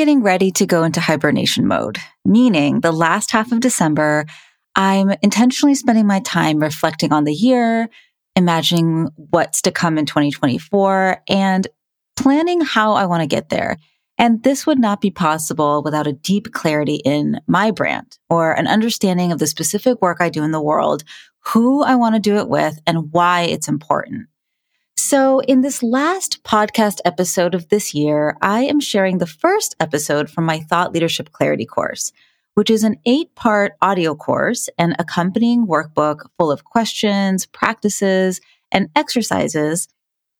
getting ready to go into hibernation mode, meaning the last half of December, I'm intentionally spending my time reflecting on the year, imagining what's to come in 2024, and planning how I want to get there. And this would not be possible without a deep clarity in my brand or an understanding of the specific work I do in the world, who I want to do it with, and why it's important. So, in this last podcast episode of this year, I am sharing the first episode from my Thought Leadership Clarity course, which is an eight part audio course and accompanying workbook full of questions, practices, and exercises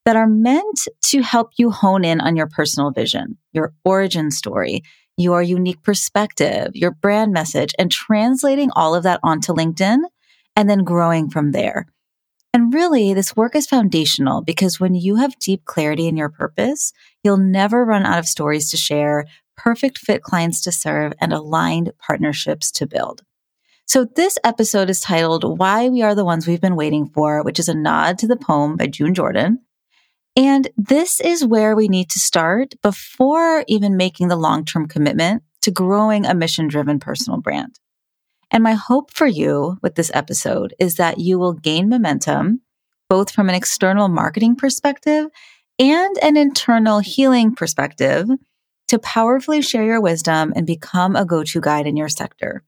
that are meant to help you hone in on your personal vision, your origin story, your unique perspective, your brand message, and translating all of that onto LinkedIn and then growing from there. And really, this work is foundational because when you have deep clarity in your purpose, you'll never run out of stories to share, perfect fit clients to serve, and aligned partnerships to build. So this episode is titled Why We Are the Ones We've Been Waiting For, which is a nod to the poem by June Jordan. And this is where we need to start before even making the long term commitment to growing a mission driven personal brand. And my hope for you with this episode is that you will gain momentum, both from an external marketing perspective and an internal healing perspective to powerfully share your wisdom and become a go to guide in your sector.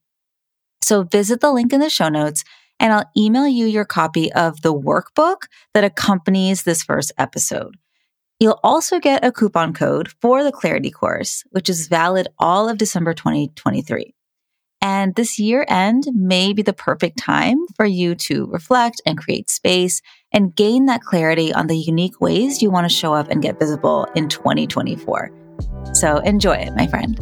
So visit the link in the show notes and I'll email you your copy of the workbook that accompanies this first episode. You'll also get a coupon code for the Clarity course, which is valid all of December 2023. And this year end may be the perfect time for you to reflect and create space and gain that clarity on the unique ways you want to show up and get visible in 2024. So enjoy it, my friend.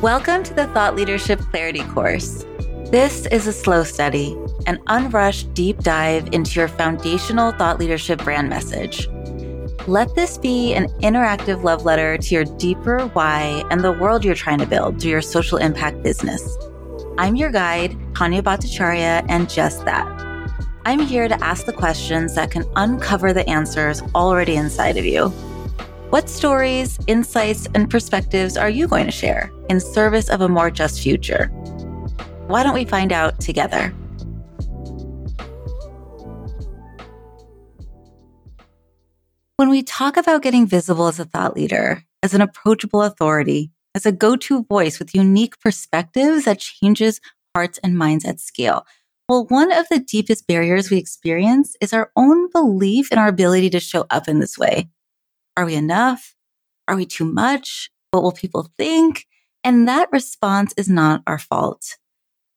Welcome to the Thought Leadership Clarity course. This is a slow study, an unrushed deep dive into your foundational thought leadership brand message. Let this be an interactive love letter to your deeper why and the world you're trying to build through your social impact business. I'm your guide, Tania Bhattacharyya, and just that. I'm here to ask the questions that can uncover the answers already inside of you. What stories, insights, and perspectives are you going to share in service of a more just future? Why don't we find out together? When we talk about getting visible as a thought leader, as an approachable authority, as a go to voice with unique perspectives that changes hearts and minds at scale, well, one of the deepest barriers we experience is our own belief in our ability to show up in this way. Are we enough? Are we too much? What will people think? And that response is not our fault.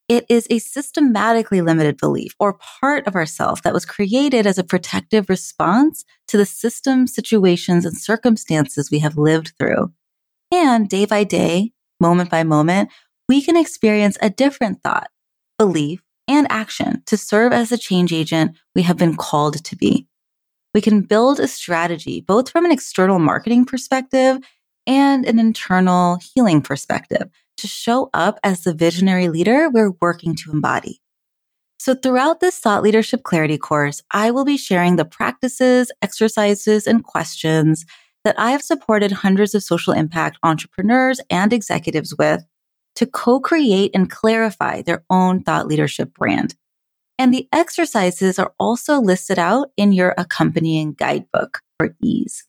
It is a systematically limited belief or part of ourself that was created as a protective response to the system, situations, and circumstances we have lived through. And day by day, moment by moment, we can experience a different thought, belief, and action to serve as the change agent we have been called to be. We can build a strategy both from an external marketing perspective and an internal healing perspective to show up as the visionary leader we're working to embody. So throughout this thought leadership clarity course, I will be sharing the practices, exercises, and questions that I have supported hundreds of social impact entrepreneurs and executives with to co-create and clarify their own thought leadership brand. And the exercises are also listed out in your accompanying guidebook for ease.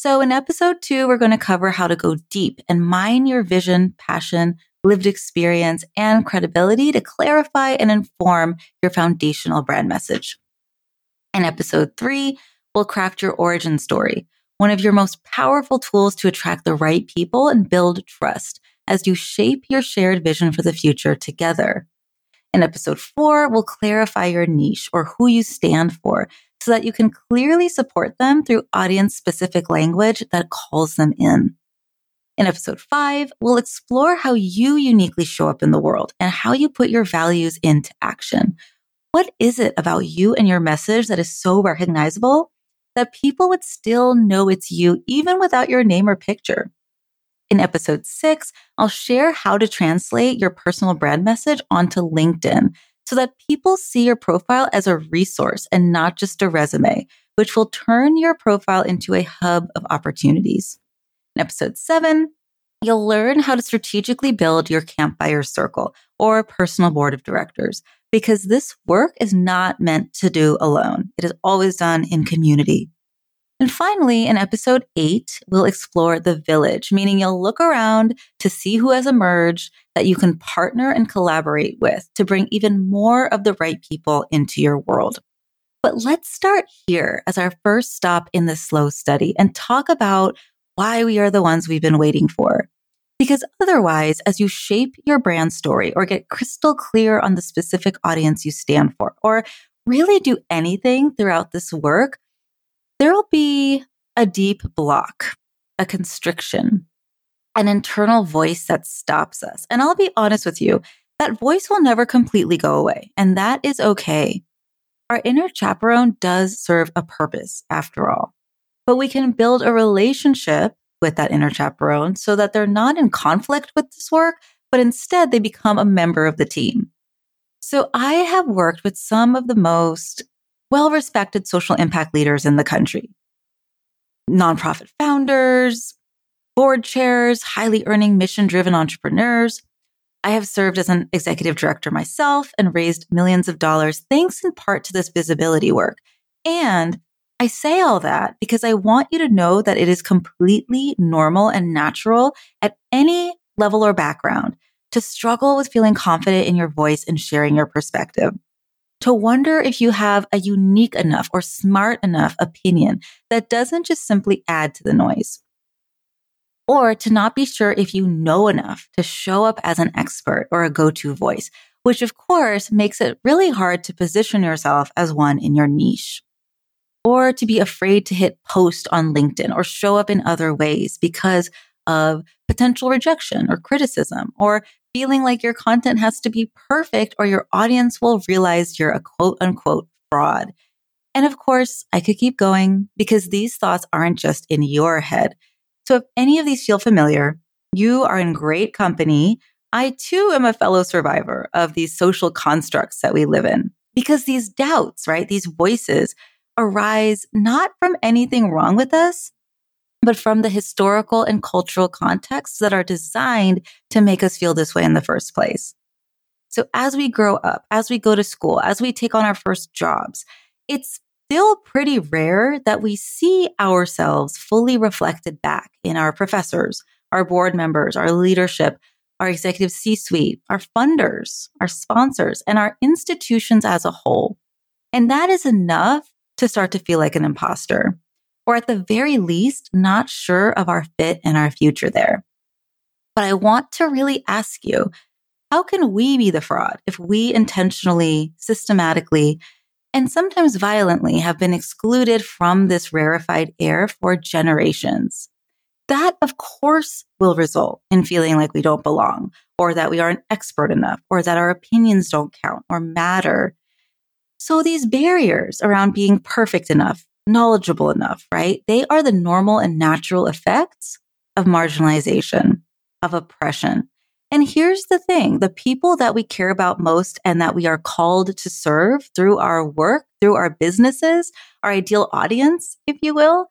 So in episode two, we're going to cover how to go deep and mine your vision, passion, lived experience, and credibility to clarify and inform your foundational brand message. In episode three, we'll craft your origin story, one of your most powerful tools to attract the right people and build trust as you shape your shared vision for the future together. In episode four, we'll clarify your niche or who you stand for so that you can clearly support them through audience specific language that calls them in. In episode five, we'll explore how you uniquely show up in the world and how you put your values into action. What is it about you and your message that is so recognizable that people would still know it's you even without your name or picture? In episode six, I'll share how to translate your personal brand message onto LinkedIn so that people see your profile as a resource and not just a resume, which will turn your profile into a hub of opportunities. In episode seven, you'll learn how to strategically build your campfire circle or personal board of directors because this work is not meant to do alone. It is always done in community. And finally, in episode eight, we'll explore the village, meaning you'll look around to see who has emerged that you can partner and collaborate with to bring even more of the right people into your world. But let's start here as our first stop in this slow study and talk about why we are the ones we've been waiting for. Because otherwise, as you shape your brand story or get crystal clear on the specific audience you stand for, or really do anything throughout this work, there'll be a deep block, a constriction, an internal voice that stops us. And I'll be honest with you, that voice will never completely go away. And that is okay. Our inner chaperone does serve a purpose after all, but we can build a relationship with that inner chaperone so that they're not in conflict with this work, but instead they become a member of the team. So I have worked with some of the most well respected social impact leaders in the country nonprofit founders, board chairs, highly earning mission driven entrepreneurs. I have served as an executive director myself and raised millions of dollars thanks in part to this visibility work. And I say all that because I want you to know that it is completely normal and natural at any level or background to struggle with feeling confident in your voice and sharing your perspective. To wonder if you have a unique enough or smart enough opinion that doesn't just simply add to the noise. Or to not be sure if you know enough to show up as an expert or a go to voice, which of course makes it really hard to position yourself as one in your niche or to be afraid to hit post on LinkedIn or show up in other ways because of potential rejection or criticism or feeling like your content has to be perfect or your audience will realize you're a quote unquote fraud. And of course, I could keep going because these thoughts aren't just in your head. So if any of these feel familiar, you are in great company. I too am a fellow survivor of these social constructs that we live in because these doubts, right? These voices arise not from anything wrong with us, but from the historical and cultural contexts that are designed to make us feel this way in the first place. So as we grow up, as we go to school, as we take on our first jobs, it's still pretty rare that we see ourselves fully reflected back in our professors, our board members, our leadership, our executive C suite, our funders, our sponsors, and our institutions as a whole. And that is enough to start to feel like an imposter, or at the very least, not sure of our fit and our future there. But I want to really ask you, how can we be the fraud if we intentionally, systematically, and sometimes violently have been excluded from this rarefied air for generations? That, of course, will result in feeling like we don't belong, or that we aren't expert enough, or that our opinions don't count or matter, so these barriers around being perfect enough, knowledgeable enough, right? They are the normal and natural effects of marginalization, of oppression. And here's the thing the people that we care about most and that we are called to serve through our work, through our businesses, our ideal audience, if you will,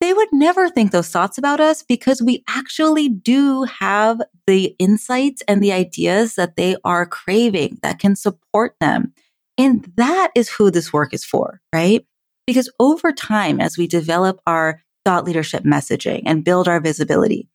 they would never think those thoughts about us because we actually do have the insights and the ideas that they are craving that can support them. And that is who this work is for, right? Because over time, as we develop our thought leadership messaging and build our visibility,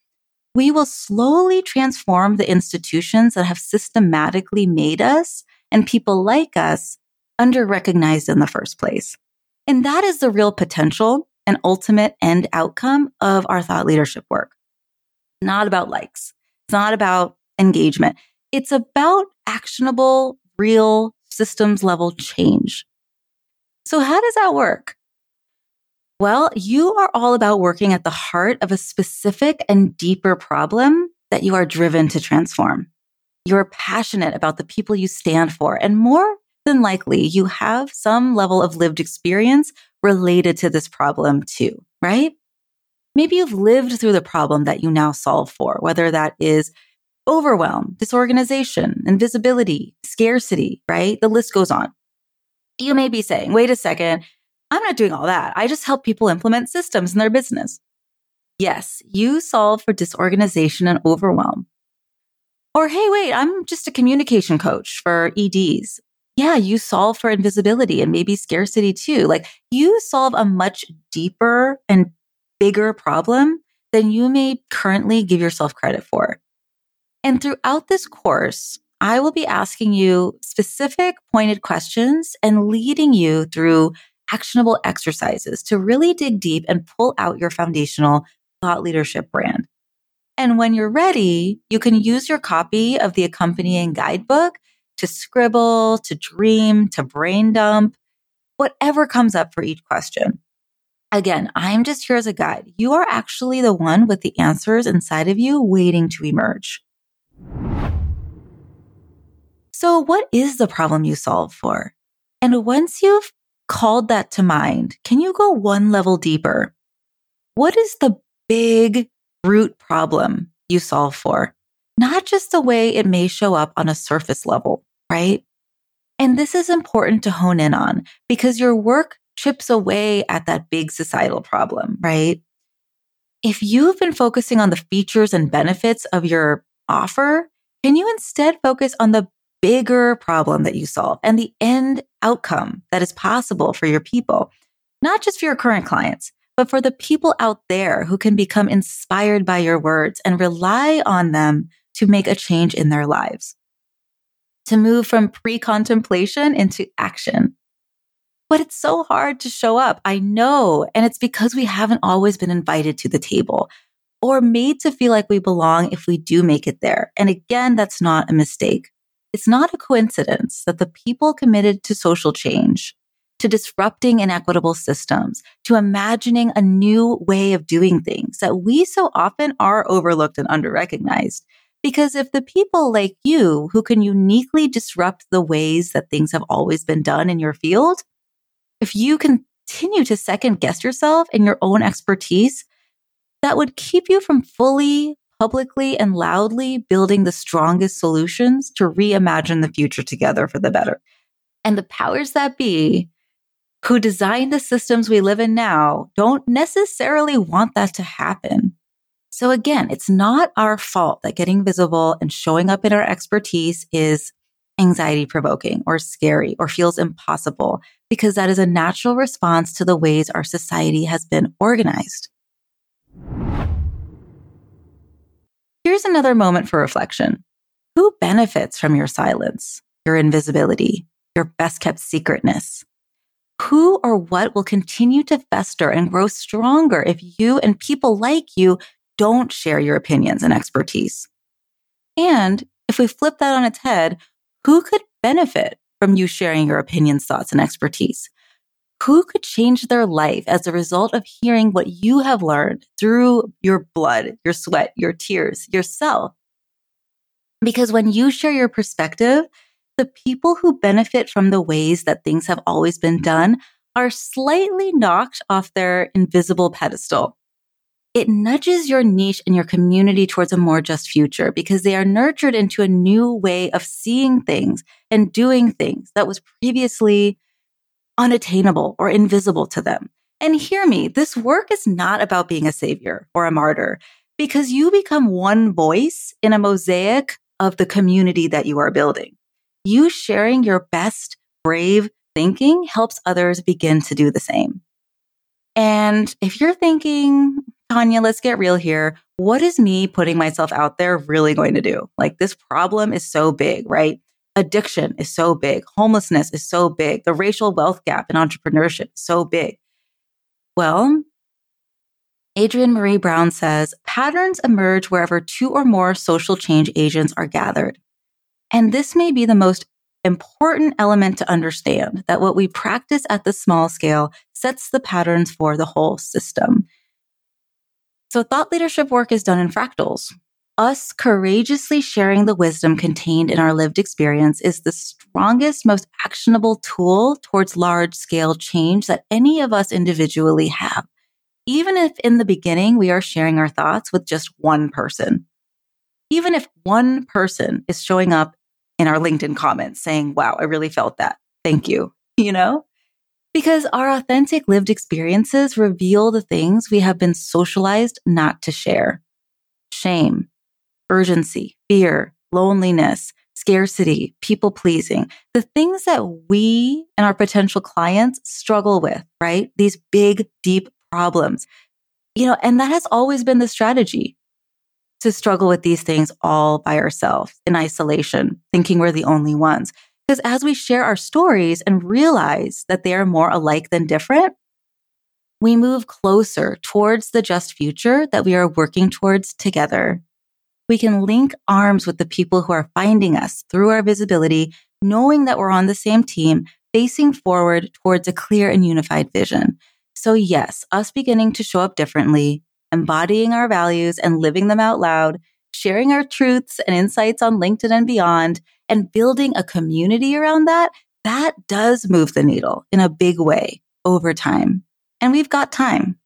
we will slowly transform the institutions that have systematically made us and people like us under recognized in the first place. And that is the real potential and ultimate end outcome of our thought leadership work. Not about likes. It's not about engagement. It's about actionable, real systems level change. So, how does that work? Well, you are all about working at the heart of a specific and deeper problem that you are driven to transform. You're passionate about the people you stand for, and more than likely, you have some level of lived experience related to this problem too, right? Maybe you've lived through the problem that you now solve for, whether that is overwhelm, disorganization, invisibility, scarcity, right? The list goes on. You may be saying, wait a second, I'm not doing all that. I just help people implement systems in their business. Yes, you solve for disorganization and overwhelm. Or, hey, wait, I'm just a communication coach for EDs. Yeah, you solve for invisibility and maybe scarcity too. Like you solve a much deeper and bigger problem than you may currently give yourself credit for. And throughout this course, I will be asking you specific pointed questions and leading you through actionable exercises to really dig deep and pull out your foundational thought leadership brand. And when you're ready, you can use your copy of the accompanying guidebook to scribble, to dream, to brain dump, whatever comes up for each question. Again, I'm just here as a guide. You are actually the one with the answers inside of you waiting to emerge. So, what is the problem you solve for? And once you've called that to mind, can you go one level deeper? What is the big root problem you solve for? Not just the way it may show up on a surface level, right? And this is important to hone in on because your work chips away at that big societal problem, right? If you've been focusing on the features and benefits of your offer, can you instead focus on the bigger problem that you solve and the end outcome that is possible for your people? Not just for your current clients, but for the people out there who can become inspired by your words and rely on them to make a change in their lives. To move from pre contemplation into action. But it's so hard to show up. I know. And it's because we haven't always been invited to the table or made to feel like we belong if we do make it there. And again, that's not a mistake. It's not a coincidence that the people committed to social change, to disrupting inequitable systems, to imagining a new way of doing things that we so often are overlooked and underrecognized. Because if the people like you who can uniquely disrupt the ways that things have always been done in your field, if you continue to second guess yourself and your own expertise, that would keep you from fully, publicly, and loudly building the strongest solutions to reimagine the future together for the better. And the powers that be who design the systems we live in now don't necessarily want that to happen. So again, it's not our fault that getting visible and showing up in our expertise is anxiety provoking or scary or feels impossible because that is a natural response to the ways our society has been organized. Here's another moment for reflection. Who benefits from your silence, your invisibility, your best kept secretness? Who or what will continue to fester and grow stronger if you and people like you don't share your opinions and expertise? And if we flip that on its head, who could benefit from you sharing your opinions, thoughts, and expertise? Who could change their life as a result of hearing what you have learned through your blood, your sweat, your tears, yourself? Because when you share your perspective, the people who benefit from the ways that things have always been mm-hmm. done are slightly knocked off their invisible pedestal it nudges your niche and your community towards a more just future because they are nurtured into a new way of seeing things and doing things that was previously unattainable or invisible to them. And hear me, this work is not about being a savior or a martyr because you become one voice in a mosaic of the community that you are building. You sharing your best, brave thinking helps others begin to do the same. And if you're thinking, Tania, let's get real here. What is me putting myself out there really going to do? Like this problem is so big, right? Addiction is so big. Homelessness is so big. The racial wealth gap in entrepreneurship is so big. Well, Adrienne Maree Brown says patterns emerge wherever two or more social change agents are gathered. And this may be the most important element to understand that what we practice at the small scale sets the patterns for the whole system. So thought leadership work is done in fractals. Us courageously sharing the wisdom contained in our lived experience is the strongest, most actionable tool towards large scale change that any of us individually have. Even if in the beginning we are sharing our thoughts with just one person. Even if one person is showing up in our LinkedIn comments saying, wow, I really felt that. Thank you. You know, Because our authentic lived experiences reveal the things we have been socialized not to share. Shame, urgency, fear, loneliness, scarcity, people pleasing, the things that we and our potential clients struggle with, right? These big, deep problems. You know, and that has always been the strategy to struggle with these things all by ourselves in isolation, thinking we're the only ones. Because as we share our stories and realize that they are more alike than different, we move closer towards the just future that we are working towards together. We can link arms with the people who are finding us through our visibility, knowing that we're on the same team, facing forward towards a clear and unified vision. So yes, us beginning to show up differently, embodying our values and living them out loud, sharing our truths and insights on LinkedIn and beyond, and building a community around that, that does move the needle in a big way over time. And we've got time.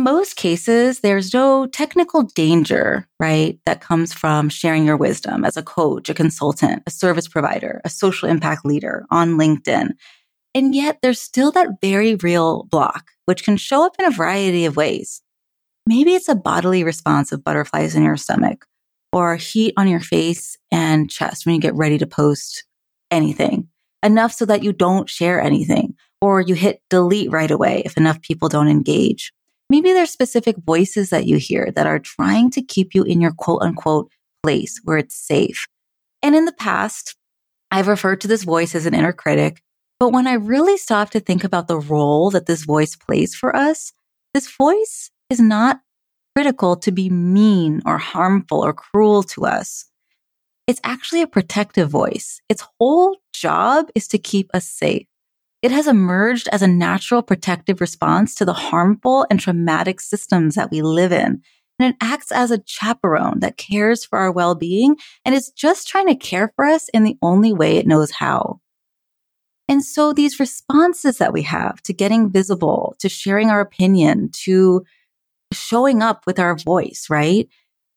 In most cases, there's no technical danger, right, that comes from sharing your wisdom as a coach, a consultant, a service provider, a social impact leader on LinkedIn. And yet there's still that very real block, which can show up in a variety of ways. Maybe it's a bodily response of butterflies in your stomach or heat on your face and chest when you get ready to post anything, enough so that you don't share anything or you hit delete right away if enough people don't engage. Maybe there's specific voices that you hear that are trying to keep you in your quote unquote place where it's safe. And in the past, I've referred to this voice as an inner critic. But when I really stop to think about the role that this voice plays for us, this voice is not critical to be mean or harmful or cruel to us. It's actually a protective voice. Its whole job is to keep us safe. It has emerged as a natural protective response to the harmful and traumatic systems that we live in. And it acts as a chaperone that cares for our well being and is just trying to care for us in the only way it knows how. And so these responses that we have to getting visible, to sharing our opinion, to showing up with our voice, right?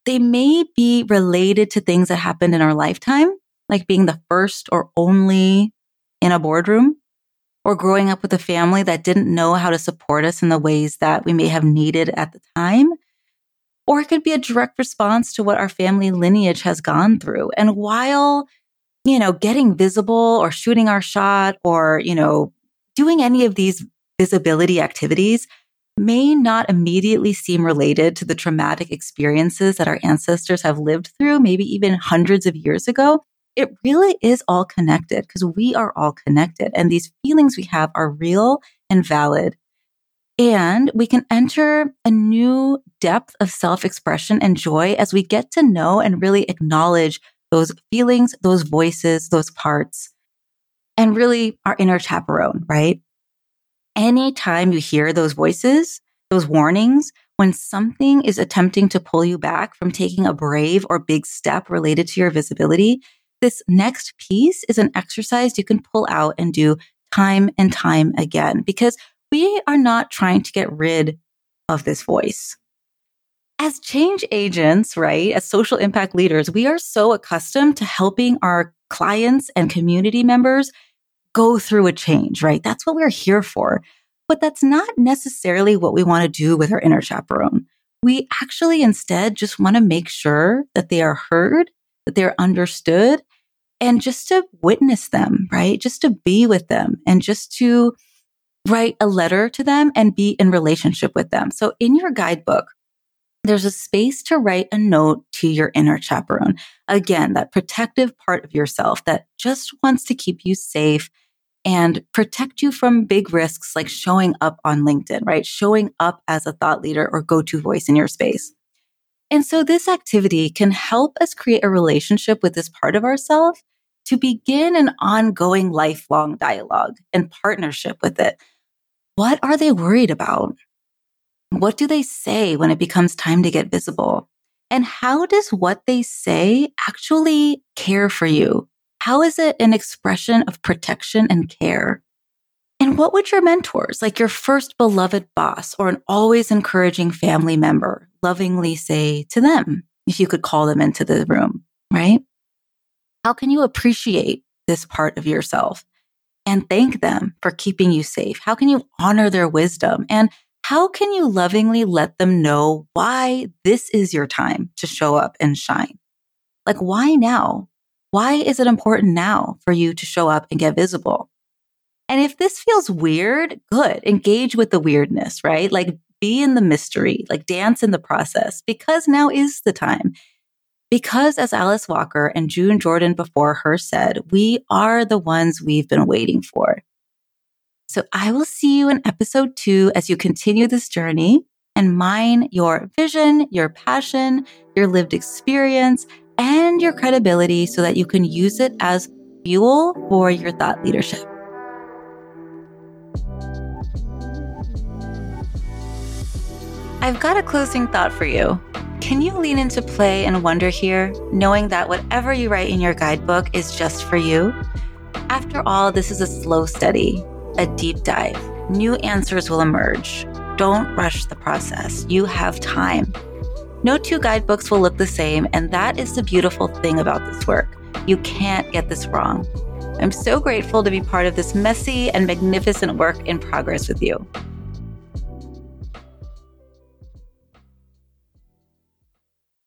They may be related to things that happened in our lifetime, like being the first or only in a boardroom or growing up with a family that didn't know how to support us in the ways that we may have needed at the time. Or it could be a direct response to what our family lineage has gone through. And while, you know, getting visible or shooting our shot or, you know, doing any of these visibility activities may not immediately seem related to the traumatic experiences that our ancestors have lived through, maybe even hundreds of years ago it really is all connected because we are all connected and these feelings we have are real and valid. And we can enter a new depth of self expression and joy as we get to know and really acknowledge those feelings, those voices, those parts, and really our inner chaperone, right? Anytime you hear those voices, those warnings, when something is attempting to pull you back from taking a brave or big step related to your visibility, this next piece is an exercise you can pull out and do time and time again because we are not trying to get rid of this voice. As change agents, right, as social impact leaders, we are so accustomed to helping our clients and community members go through a change, right? That's what we're here for. But that's not necessarily what we want to do with our inner chaperone. We actually instead just want to make sure that they are heard, that they're understood, and just to witness them, right? Just to be with them and just to write a letter to them and be in relationship with them. So in your guidebook, there's a space to write a note to your inner chaperone. Again, that protective part of yourself that just wants to keep you safe and protect you from big risks like showing up on LinkedIn, right? Showing up as a thought leader or go to voice in your space. And so this activity can help us create a relationship with this part of ourselves to begin an ongoing lifelong dialogue and partnership with it. What are they worried about? What do they say when it becomes time to get visible? And how does what they say actually care for you? How is it an expression of protection and care? And what would your mentors, like your first beloved boss or an always encouraging family member, lovingly say to them if you could call them into the room, right? How can you appreciate this part of yourself and thank them for keeping you safe? How can you honor their wisdom? And how can you lovingly let them know why this is your time to show up and shine? Like, why now? Why is it important now for you to show up and get visible? And if this feels weird, good. Engage with the weirdness, right? Like be in the mystery, like dance in the process because now is the time. Because as Alice Walker and June Jordan before her said, we are the ones we've been waiting for. So I will see you in episode two as you continue this journey and mine your vision, your passion, your lived experience, and your credibility so that you can use it as fuel for your thought leadership. I've got a closing thought for you. Can you lean into play and wonder here, knowing that whatever you write in your guidebook is just for you? After all, this is a slow study, a deep dive. New answers will emerge. Don't rush the process. You have time. No two guidebooks will look the same, and that is the beautiful thing about this work. You can't get this wrong. I'm so grateful to be part of this messy and magnificent work in progress with you.